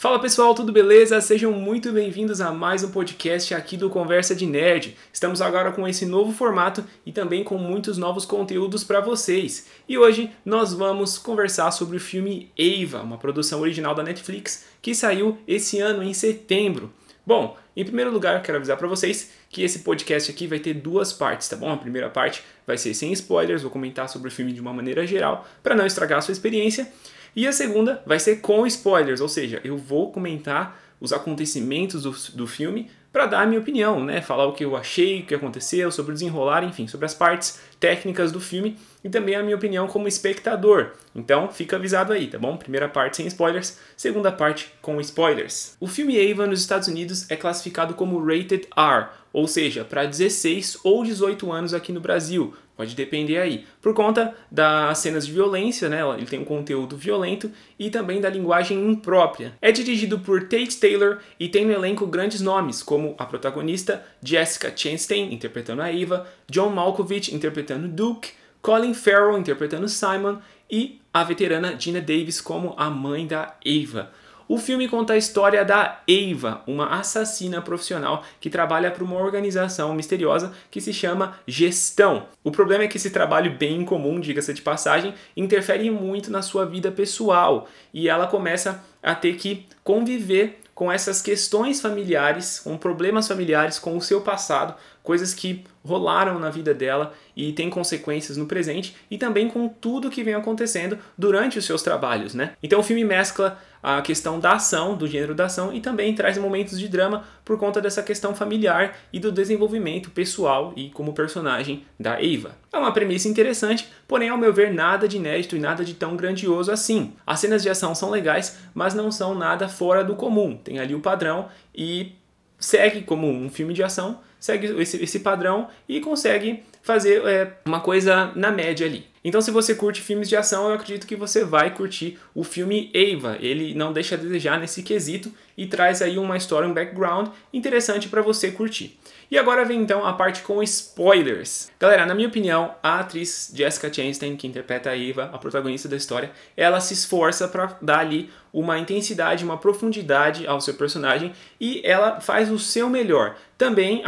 Fala pessoal, tudo beleza? Sejam muito bem-vindos a mais um podcast aqui do Conversa de Nerd. Estamos agora com esse novo formato e também com muitos novos conteúdos para vocês. E hoje nós vamos conversar sobre o filme Eva, uma produção original da Netflix que saiu esse ano em setembro. Bom, em primeiro lugar, quero avisar para vocês que esse podcast aqui vai ter duas partes, tá bom? A primeira parte vai ser sem spoilers, vou comentar sobre o filme de uma maneira geral para não estragar a sua experiência. E a segunda vai ser com spoilers, ou seja, eu vou comentar os acontecimentos do, do filme para dar a minha opinião, né? Falar o que eu achei, o que aconteceu, sobre o desenrolar, enfim, sobre as partes técnicas do filme e também a minha opinião como espectador. Então, fica avisado aí, tá bom? Primeira parte sem spoilers, segunda parte com spoilers. O filme Ava nos Estados Unidos é classificado como Rated R, ou seja, para 16 ou 18 anos aqui no Brasil. Pode depender aí. Por conta das cenas de violência, né? Ele tem um conteúdo violento e também da linguagem imprópria. É dirigido por Tate Taylor e tem no elenco grandes nomes, como a protagonista Jessica Chastain, interpretando a Eva, John Malkovich, interpretando Duke, Colin Farrell, interpretando Simon, e a veterana Gina Davis como a mãe da Eva. O filme conta a história da Eva, uma assassina profissional que trabalha para uma organização misteriosa que se chama Gestão. O problema é que esse trabalho bem incomum, diga-se de passagem, interfere muito na sua vida pessoal e ela começa a ter que conviver com essas questões familiares, com problemas familiares, com o seu passado, coisas que rolaram na vida dela e têm consequências no presente e também com tudo que vem acontecendo durante os seus trabalhos, né? Então o filme mescla a questão da ação, do gênero da ação e também traz momentos de drama por conta dessa questão familiar e do desenvolvimento pessoal e como personagem da Ava. É uma premissa interessante, porém ao meu ver nada de inédito e nada de tão grandioso assim. As cenas de ação são legais, mas não são nada fora do comum. Tem ali o padrão e segue como um filme de ação, segue esse, esse padrão e consegue fazer é, uma coisa na média ali. Então, se você curte filmes de ação, eu acredito que você vai curtir o filme Ava. Ele não deixa a desejar nesse quesito e traz aí uma história, um background interessante para você curtir. E agora vem então a parte com spoilers. Galera, na minha opinião, a atriz Jessica Chastain, que interpreta a Eva, a protagonista da história, ela se esforça para dar ali uma intensidade, uma profundidade ao seu personagem e ela faz o seu melhor. Também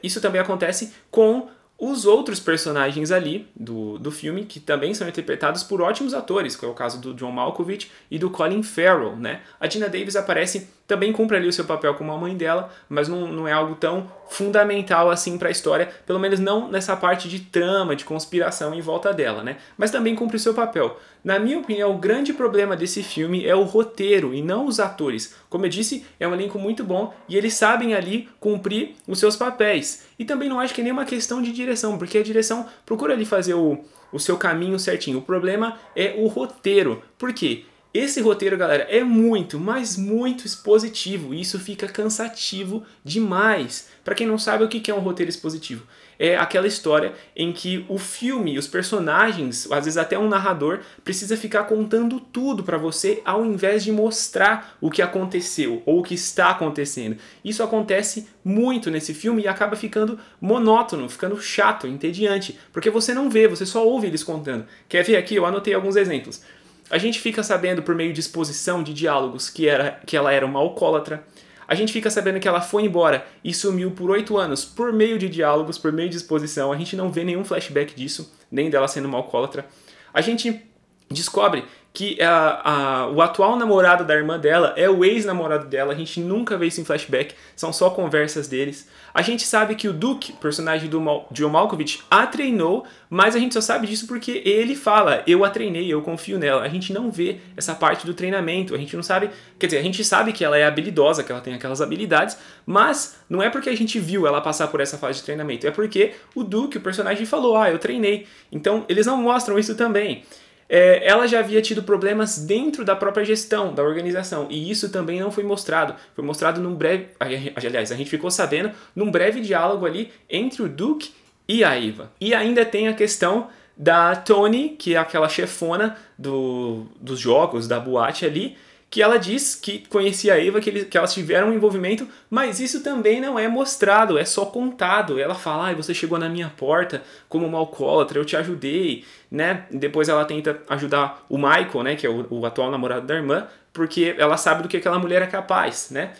isso também acontece com os outros personagens ali do, do filme, que também são interpretados por ótimos atores, que é o caso do John Malkovich e do Colin Farrell, né? A Dina Davis aparece, também cumpre ali o seu papel como a mãe dela, mas não, não é algo tão fundamental assim para a história, pelo menos não nessa parte de trama, de conspiração em volta dela, né? Mas também cumpre o seu papel. Na minha opinião, o grande problema desse filme é o roteiro e não os atores. Como eu disse, é um elenco muito bom e eles sabem ali cumprir os seus papéis. E também não acho que é nenhuma questão de direção, porque a direção procura ali fazer o, o seu caminho certinho. O problema é o roteiro. Por quê? Esse roteiro, galera, é muito, mas muito expositivo e isso fica cansativo demais. Para quem não sabe o que é um roteiro expositivo, é aquela história em que o filme, os personagens, às vezes até um narrador, precisa ficar contando tudo para você ao invés de mostrar o que aconteceu ou o que está acontecendo. Isso acontece muito nesse filme e acaba ficando monótono, ficando chato, entediante, porque você não vê, você só ouve eles contando. Quer ver aqui? Eu anotei alguns exemplos. A gente fica sabendo por meio de exposição de diálogos que, era, que ela era uma alcoólatra. A gente fica sabendo que ela foi embora e sumiu por oito anos por meio de diálogos, por meio de exposição. A gente não vê nenhum flashback disso, nem dela sendo uma alcoólatra. A gente descobre que a, a, o atual namorado da irmã dela é o ex-namorado dela, a gente nunca vê isso em flashback, são só conversas deles. A gente sabe que o Duke, personagem do Mal, John Malkovich, a treinou, mas a gente só sabe disso porque ele fala, eu a treinei, eu confio nela. A gente não vê essa parte do treinamento, a gente não sabe, quer dizer, a gente sabe que ela é habilidosa, que ela tem aquelas habilidades, mas não é porque a gente viu ela passar por essa fase de treinamento, é porque o Duke, o personagem, falou, ah, eu treinei. Então eles não mostram isso também é, ela já havia tido problemas dentro da própria gestão da organização e isso também não foi mostrado. Foi mostrado num breve. Aliás, a gente ficou sabendo num breve diálogo ali entre o Duke e a Eva. E ainda tem a questão da Tony, que é aquela chefona do, dos jogos, da boate ali, que ela diz que conhecia a Eva, que, ele, que elas tiveram um envolvimento, mas isso também não é mostrado, é só contado. Ela fala, ah, você chegou na minha porta como uma alcoólatra, eu te ajudei, né? Depois ela tenta ajudar o Michael, né, que é o, o atual namorado da irmã, porque ela sabe do que aquela mulher é capaz, né?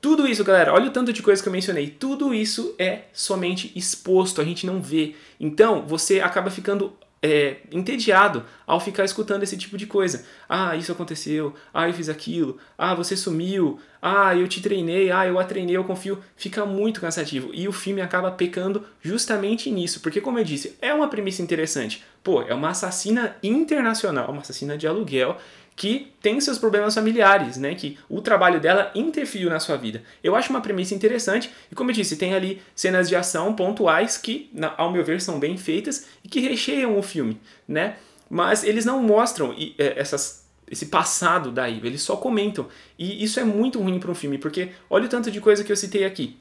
Tudo isso, galera, olha o tanto de coisa que eu mencionei. Tudo isso é somente exposto, a gente não vê. Então, você acaba ficando é, entediado ao ficar escutando esse tipo de coisa. Ah, isso aconteceu. Ah, eu fiz aquilo. Ah, você sumiu. Ah, eu te treinei. Ah, eu a treinei, eu confio. Fica muito cansativo. E o filme acaba pecando justamente nisso. Porque, como eu disse, é uma premissa interessante. Pô, é uma assassina internacional, uma assassina de aluguel que tem seus problemas familiares, né? Que o trabalho dela interferiu na sua vida. Eu acho uma premissa interessante e, como eu disse, tem ali cenas de ação pontuais que, ao meu ver, são bem feitas e que recheiam o filme, né? Mas eles não mostram é, essas, esse passado da Eva, eles só comentam. E isso é muito ruim para um filme, porque olha o tanto de coisa que eu citei aqui.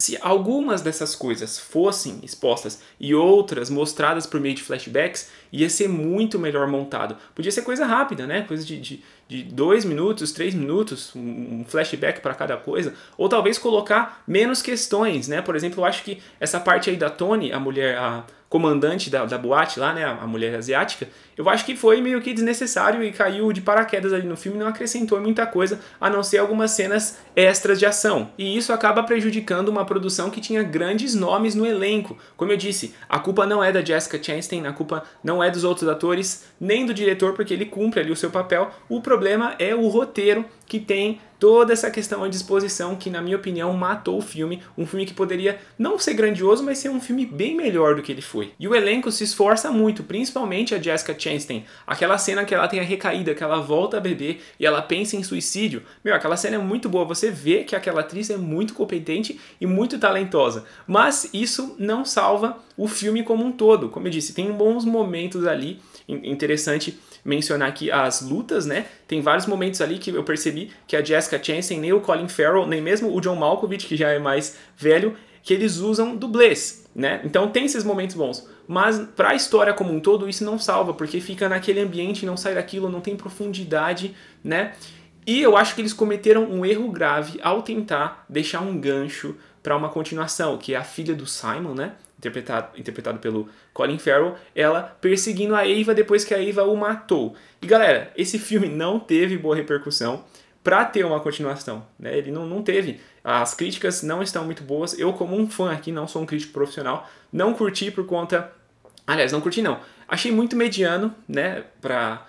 Se algumas dessas coisas fossem expostas e outras mostradas por meio de flashbacks, ia ser muito melhor montado. Podia ser coisa rápida, né? Coisa de, de, de dois minutos, três minutos, um flashback para cada coisa. Ou talvez colocar menos questões, né? Por exemplo, eu acho que essa parte aí da Tony, a mulher, a comandante da, da boate lá, né, a mulher asiática, eu acho que foi meio que desnecessário e caiu de paraquedas ali no filme, não acrescentou muita coisa, a não ser algumas cenas extras de ação. E isso acaba prejudicando uma produção que tinha grandes nomes no elenco. Como eu disse, a culpa não é da Jessica Chastain, a culpa não é dos outros atores, nem do diretor, porque ele cumpre ali o seu papel. O problema é o roteiro que tem toda essa questão à disposição que, na minha opinião, matou o filme. Um filme que poderia não ser grandioso, mas ser um filme bem melhor do que ele foi. E o elenco se esforça muito, principalmente a Jessica Chastain. Aquela cena que ela tem a recaída, que ela volta a beber e ela pensa em suicídio. Meu, aquela cena é muito boa. Você vê que aquela atriz é muito competente e muito talentosa. Mas isso não salva o filme como um todo. Como eu disse, tem bons momentos ali. Interessante mencionar aqui as lutas, né? Tem vários momentos ali que eu percebi que a Jessica Chastain, nem o Colin Farrell, nem mesmo o John Malkovich, que já é mais velho, que eles usam dublês, né? Então tem esses momentos bons. Mas para a história como um todo, isso não salva, porque fica naquele ambiente, não sai daquilo, não tem profundidade, né? E eu acho que eles cometeram um erro grave ao tentar deixar um gancho para uma continuação, que é a filha do Simon, né? Interpretado, interpretado pelo Colin Farrell, ela perseguindo a Eva depois que a Eva o matou. E galera, esse filme não teve boa repercussão para ter uma continuação, né? Ele não, não teve. As críticas não estão muito boas. Eu, como um fã aqui, não sou um crítico profissional, não curti por conta. Aliás, não curti não. Achei muito mediano, né? Pra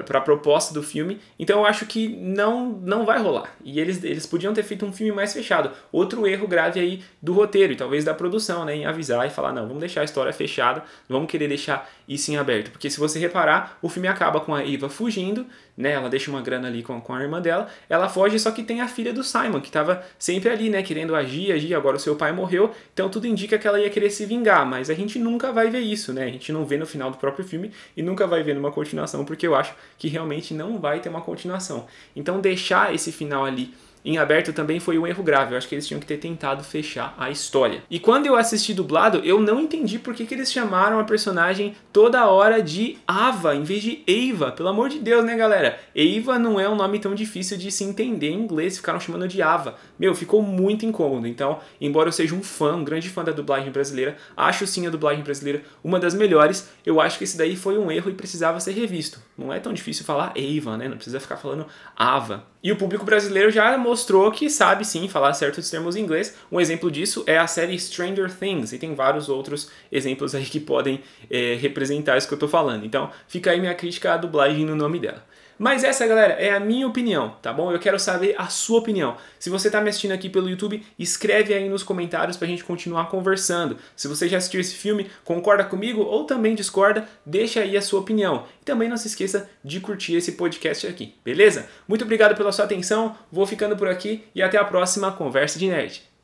para a proposta do filme. Então eu acho que não não vai rolar. E eles, eles podiam ter feito um filme mais fechado. Outro erro grave aí do roteiro e talvez da produção, né, em avisar e falar não, vamos deixar a história fechada, vamos querer deixar isso em aberto, porque se você reparar, o filme acaba com a Eva fugindo, né, ela deixa uma grana ali com, com a irmã dela, ela foge, só que tem a filha do Simon, que estava sempre ali, né, querendo agir, agir, agora o seu pai morreu, então tudo indica que ela ia querer se vingar, mas a gente nunca vai ver isso, né? A gente não vê no final do próprio filme e nunca vai ver numa continuação, porque eu acho que realmente não vai ter uma continuação. Então deixar esse final ali em aberto também foi um erro grave. Eu acho que eles tinham que ter tentado fechar a história. E quando eu assisti dublado, eu não entendi por que, que eles chamaram a personagem toda hora de Ava em vez de Eva. Pelo amor de Deus, né, galera? Eva não é um nome tão difícil de se entender em inglês, ficaram chamando de Ava. Meu, ficou muito incômodo. Então, embora eu seja um fã, um grande fã da dublagem brasileira, acho sim a dublagem brasileira uma das melhores. Eu acho que esse daí foi um erro e precisava ser revisto. Não é tão difícil falar Eva, né? Não precisa ficar falando Ava. E o público brasileiro já mostrou que sabe sim falar certos termos em inglês. Um exemplo disso é a série Stranger Things, e tem vários outros exemplos aí que podem é, representar isso que eu estou falando. Então, fica aí minha crítica à dublagem no nome dela. Mas essa, galera, é a minha opinião, tá bom? Eu quero saber a sua opinião. Se você está me assistindo aqui pelo YouTube, escreve aí nos comentários para a gente continuar conversando. Se você já assistiu esse filme, concorda comigo ou também discorda, deixa aí a sua opinião. E também não se esqueça de curtir esse podcast aqui, beleza? Muito obrigado pela sua atenção, vou ficando por aqui e até a próxima Conversa de Nerd.